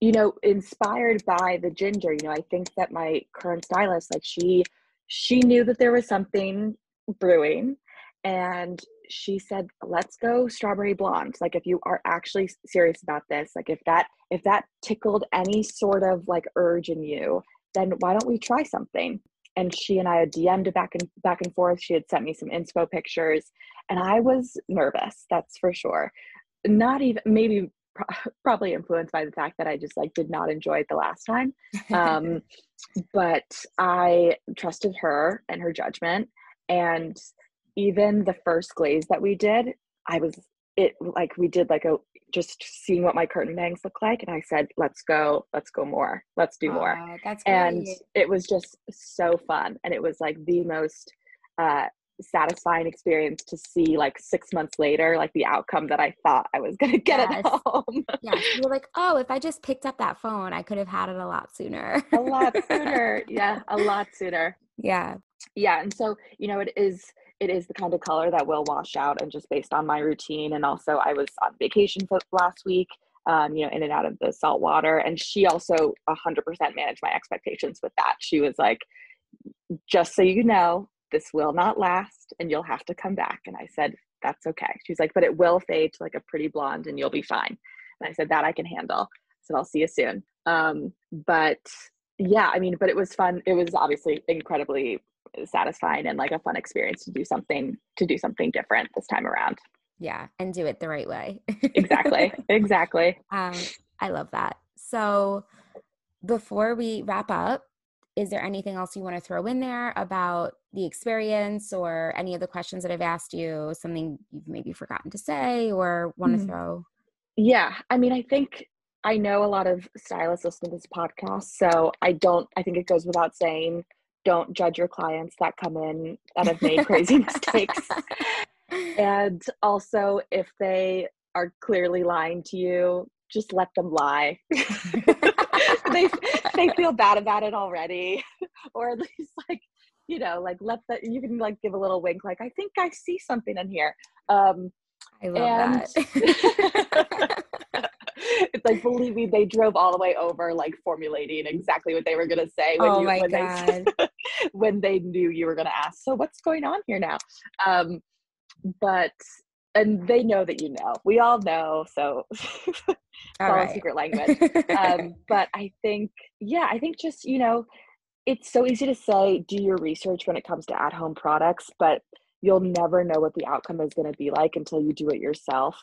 you know, inspired by the ginger, you know, I think that my current stylist, like, she, she knew that there was something brewing and she said let's go strawberry blonde like if you are actually serious about this like if that if that tickled any sort of like urge in you then why don't we try something and she and I had DM'd back and back and forth. She had sent me some inspo pictures, and I was nervous. That's for sure. Not even maybe [LAUGHS] probably influenced by the fact that I just like did not enjoy it the last time. Um, [LAUGHS] but I trusted her and her judgment, and even the first glaze that we did, I was it like we did like a just seeing what my curtain bangs look like and i said let's go let's go more let's do more that's great. and it was just so fun and it was like the most uh satisfying experience to see like six months later like the outcome that i thought i was going to get yes. at home yeah you're like oh if i just picked up that phone i could have had it a lot sooner. A lot sooner. Yeah a [LAUGHS] lot sooner. Yeah. Yeah and so you know it is it is the kind of color that will wash out and just based on my routine and also i was on vacation for last week um, you know in and out of the salt water and she also 100% managed my expectations with that. She was like just so you know this will not last and you'll have to come back. And i said that's okay. She's like but it will fade to like a pretty blonde and you'll be fine. And i said that i can handle. So i'll see you soon. Um, but yeah i mean but it was fun. It was obviously incredibly satisfying and like a fun experience to do something to do something different this time around. Yeah and do it the right way. Exactly [LAUGHS] exactly. Um i love that. So before we wrap up is there anything else you want to throw in there about the experience or any of the questions that i've asked you something you've maybe forgotten to say or want to mm-hmm. throw yeah i mean i think i know a lot of stylists listen to this podcast so i don't i think it goes without saying don't judge your clients that come in that have made crazy [LAUGHS] mistakes. [LAUGHS] And also, if they are clearly lying to you, just let them lie. [LAUGHS] [LAUGHS] they they feel bad about it already, [LAUGHS] or at least like you know, like let the you can like give a little wink, like I think I see something in here. Um, I love and, that. [LAUGHS] it's like believe me they drove all the way over like formulating exactly what they were to say when oh you my when God. they when they knew you were to ask so what's going on here now um but and they know that you know we all know so it's [LAUGHS] all, all right. secret language um [LAUGHS] but i think yeah i think just you know it's so easy to say do your research when it comes to at home products but you'll never know what the outcome is going to be like until you do it yourself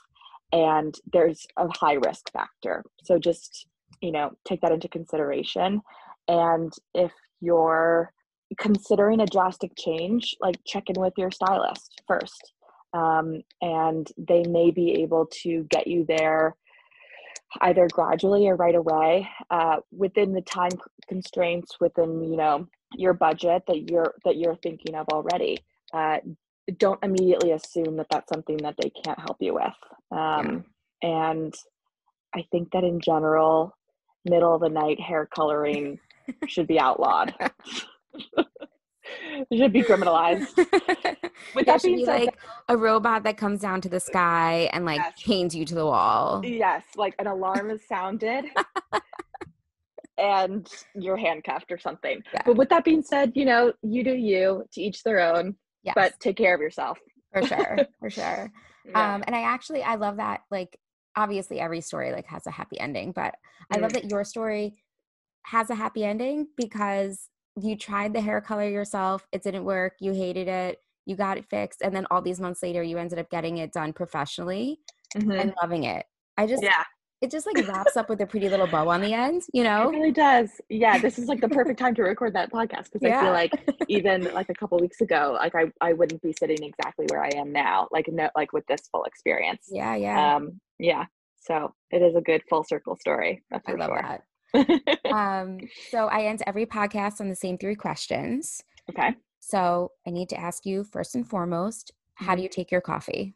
and there's a high risk factor. So just you know, take that into consideration. And if you're considering a drastic change, like check in with your stylist first. Um, and they may be able to get you there either gradually or right away uh, within the time constraints within you know your budget that you're that you're thinking of already. Uh, don't immediately assume that that's something that they can't help you with. Um, yeah. and i think that in general middle of the night hair coloring [LAUGHS] should be outlawed [LAUGHS] [LAUGHS] should be criminalized [LAUGHS] With that be said, like a robot that comes down to the sky and like yes. chains you to the wall. Yes, like an alarm is sounded [LAUGHS] and you're handcuffed or something. Yeah. But with that being said, you know, you do you, to each their own. Yes. But take care of yourself. For sure. For sure. Yeah. Um, and I actually I love that like obviously every story like has a happy ending, but mm. I love mm. that your story has a happy ending because you tried the hair color yourself, it didn't work, you hated it, you got it fixed and then all these months later you ended up getting it done professionally mm-hmm. and loving it. I just yeah. it just like [LAUGHS] wraps up with a pretty little bow on the end you know? it really does. Yeah this is like the perfect [LAUGHS] time to record that podcast because yeah. i feel like [LAUGHS] even like a couple weeks ago like I, I wouldn't be sitting exactly where i am now like no like with this full experience. Yeah yeah. Um yeah so it is a good full circle story I love sure. that [LAUGHS] um so i end every podcast on the same three questions okay so I need to ask you first and foremost, how do mm-hmm. you take your coffee?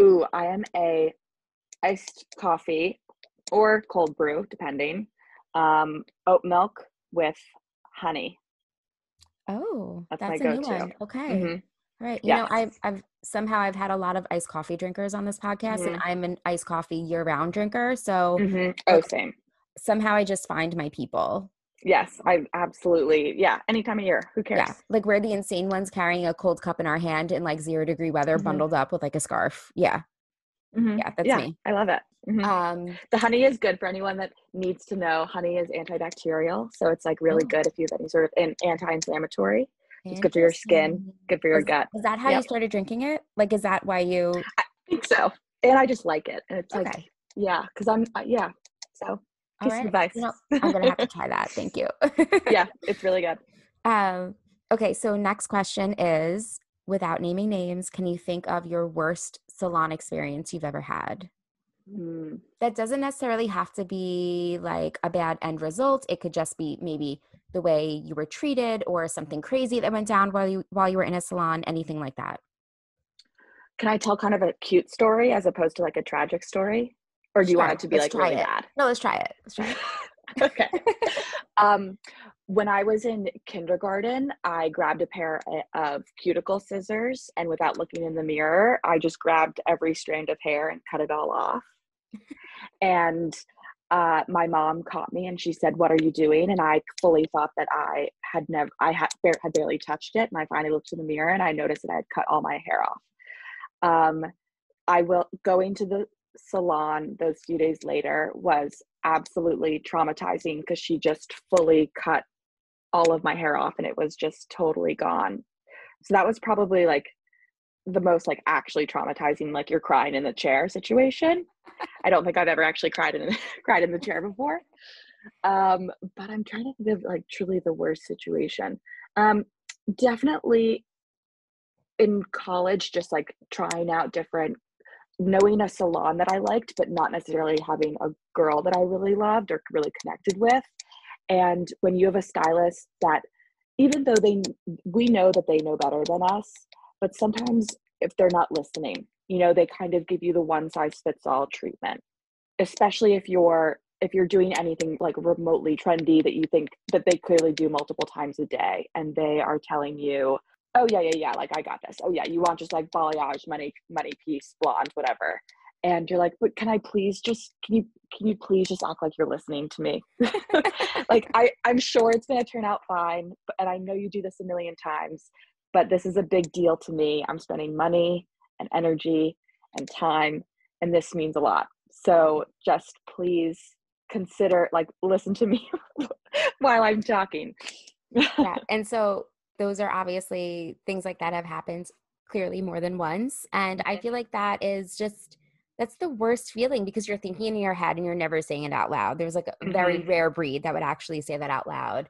Ooh, I am a iced coffee or cold brew, depending. Um, oat milk with honey. Oh, that's, that's my go-to. One. Okay. Mm-hmm. All right. You yes. know, I've I've somehow I've had a lot of iced coffee drinkers on this podcast, mm-hmm. and I'm an iced coffee year-round drinker. So, mm-hmm. oh, same. Somehow I just find my people. Yes, I absolutely. Yeah, any time of year. Who cares? Yeah, like we're the insane ones carrying a cold cup in our hand in like zero degree weather, mm-hmm. bundled up with like a scarf. Yeah, mm-hmm. yeah, that's yeah, me. I love it. Mm-hmm. Um, the honey is good for anyone that needs to know. Honey is antibacterial, so it's like really oh. good if you have any sort of an anti-inflammatory. It's good for your skin, good for your is, gut. Is that how yep. you started drinking it? Like, is that why you? I think so, and I just like it, and it's okay. like, yeah, because I'm, uh, yeah, so Piece right. advice. You know, [LAUGHS] I'm gonna have to try that. Thank you. yeah, [LAUGHS] it's really good. Um, okay, so next question is without naming names, can you think of your worst salon experience you've ever had? Mm. That doesn't necessarily have to be like a bad end result. It could just be maybe the way you were treated or something crazy that went down while you while you were in a salon, anything like that. Can I tell kind of a cute story as opposed to like a tragic story? Or do you want it to be let's like really it. bad? No, let's try it. Let's try it. [LAUGHS] okay. [LAUGHS] um, when I was in kindergarten, I grabbed a pair of cuticle scissors, and without looking in the mirror, I just grabbed every strand of hair and cut it all off. [LAUGHS] and uh, my mom caught me and she said, "What are you doing?" And I fully thought that I had never, I had, had barely touched it. And I finally looked in the mirror and I noticed that I had cut all my hair off. Um, I will going to the salon those few days later was absolutely traumatizing because she just fully cut all of my hair off and it was just totally gone. So that was probably like the most like actually traumatizing like you're crying in the chair situation. I don't think I've ever actually cried in [LAUGHS] cried in the chair before. Um but I'm trying to think of like truly the worst situation. Um definitely in college just like trying out different knowing a salon that I liked, but not necessarily having a girl that I really loved or really connected with. And when you have a stylist that, even though they, we know that they know better than us, but sometimes if they're not listening, you know, they kind of give you the one size fits all treatment, especially if you're if you're doing anything like remotely trendy that you think that they clearly do multiple times a day and they are telling you oh yeah, yeah, yeah, like I got this. Oh yeah, you want just like balayage, money, money piece, blonde, whatever. And you're like, but can I please just can you can you please just act like you're listening to me? [LAUGHS] like I I'm sure it's gonna turn out fine, but, and I know you do this a million times, but this is a big deal to me. I'm spending money and energy and time, and this means a lot. So just please consider like listen to me [LAUGHS] while I'm talking. yeah, and so those are obviously things like that have happened clearly more than once. And I feel like that is just that's the worst feeling because you're thinking in your head and you're never saying it out loud. There's like a mm-hmm. very rare breed that would actually say that out loud.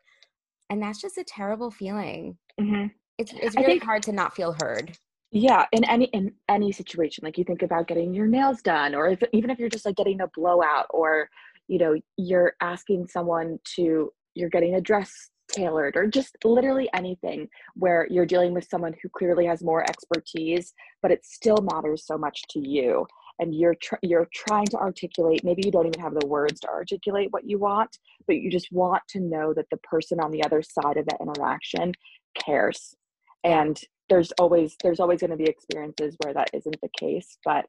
And that's just a terrible feeling. Mm-hmm. It's it's really think, hard to not feel heard. Yeah, in any in any situation, like you think about getting your nails done, or if, even if you're just like getting a blowout, or you know you're asking someone to you're getting a dress tailored or just literally anything where you're dealing with someone who clearly has more expertise but it still matters so much to you. And you're tr- you're trying to articulate maybe you don't even have the words to articulate what you want but you just want to know that the person on the other side of that interaction cares. And there's always there's always going to be experiences where that isn't the case but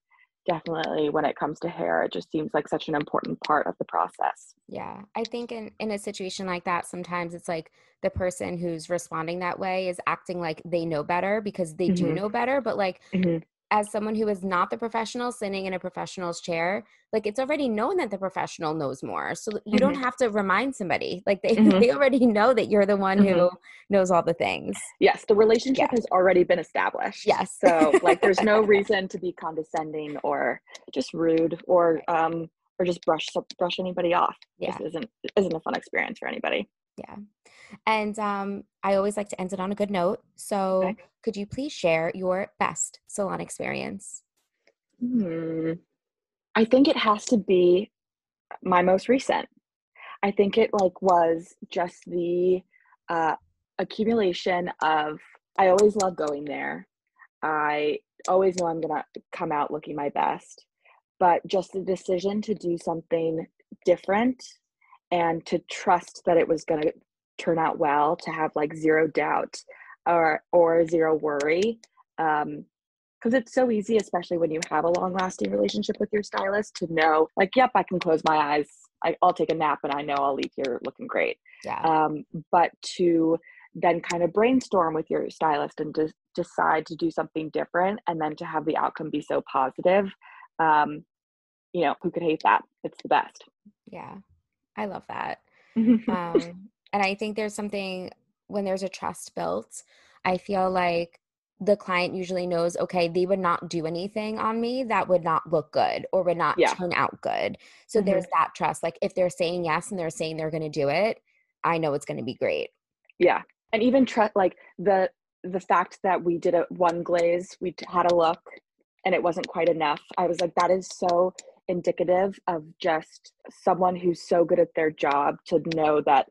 definitely when it comes to hair it just seems like such an important part of the process yeah i think in in a situation like that sometimes it's like the person who's responding that way is acting like they know better because they mm-hmm. do know better but like mm-hmm as someone who is not the professional sitting in a professional's chair like it's already known that the professional knows more. So you mm-hmm. don't have to remind somebody. Like they, [LAUGHS] mm-hmm. they already know that you're the one mm-hmm. who knows all the things. Yes the relationship yeah. has already been established. Yes. So like there's no [LAUGHS] reason to be condescending or just rude or um or just brush brush anybody off. Yeah. this isn't isn't a fun experience for anybody yeah and um, I always like to end it on a good note. So, okay. could you please share your best salon experience? Hmm. I think it has to be my most recent. I think it like was just the uh, accumulation of. I always love going there. I always know I'm gonna come out looking my best, but just the decision to do something different and to trust that it was going to turn out well to have like zero doubt or or zero worry um because it's so easy especially when you have a long lasting relationship with your stylist to know like yep i can close my eyes. I, will take a nap and i know i'll leave here looking great. Yeah. Um but to then kind of brainstorm with your stylist and de- decide to do something different and then to have the outcome be so positive um you know who could hate that? It's the best. Yeah i love that [LAUGHS] um and I think there's something when there's a trust built, I feel like the client usually knows, okay, they would not do anything on me that would not look good or would not yeah. turn out good. So mm-hmm. there's that trust. Like if they're saying yes and they're saying they're going to do it, I know it's going to be great. Yeah. And even trust like the the fact that we did a one glaze, we had a look and it wasn't quite enough. I was like that is so indicative of just someone who's so good at their job to know that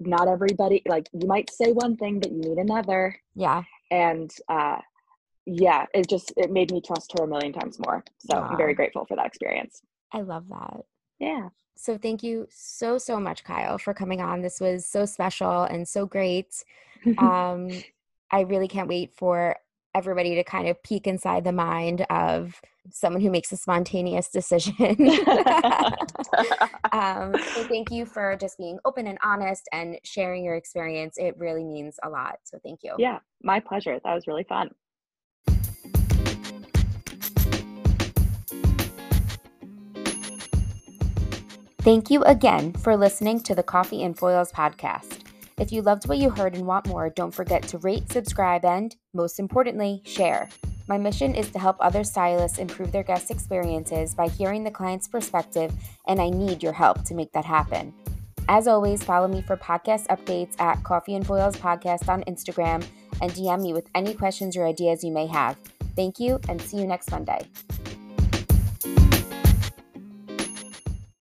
not everybody like you might say one thing but you need another. Yeah. And uh yeah it just it made me trust her a million times more. So wow. i'm very grateful for that experience. I love that. Yeah. So thank you so so much kyle for coming on. This was so special and so great. [LAUGHS] Um i really can't wait for everybody to kind of peek inside the mind of someone who makes a spontaneous decision. [LAUGHS] [LAUGHS] um, so thank you for just being open and honest and sharing your experience. It really means a lot. So thank you. Yeah, my pleasure. That was really fun. Thank you again for listening to the Coffee and Foils podcast. If you loved what you heard and want more, don't forget to rate, subscribe, and, most importantly, share. My mission is to help other stylists improve their guest experiences by hearing the client's perspective, and I need your help to make that happen. As always, follow me for podcast updates at Coffee and Foils Podcast on Instagram and DM me with any questions or ideas you may have. Thank you, and see you next Monday.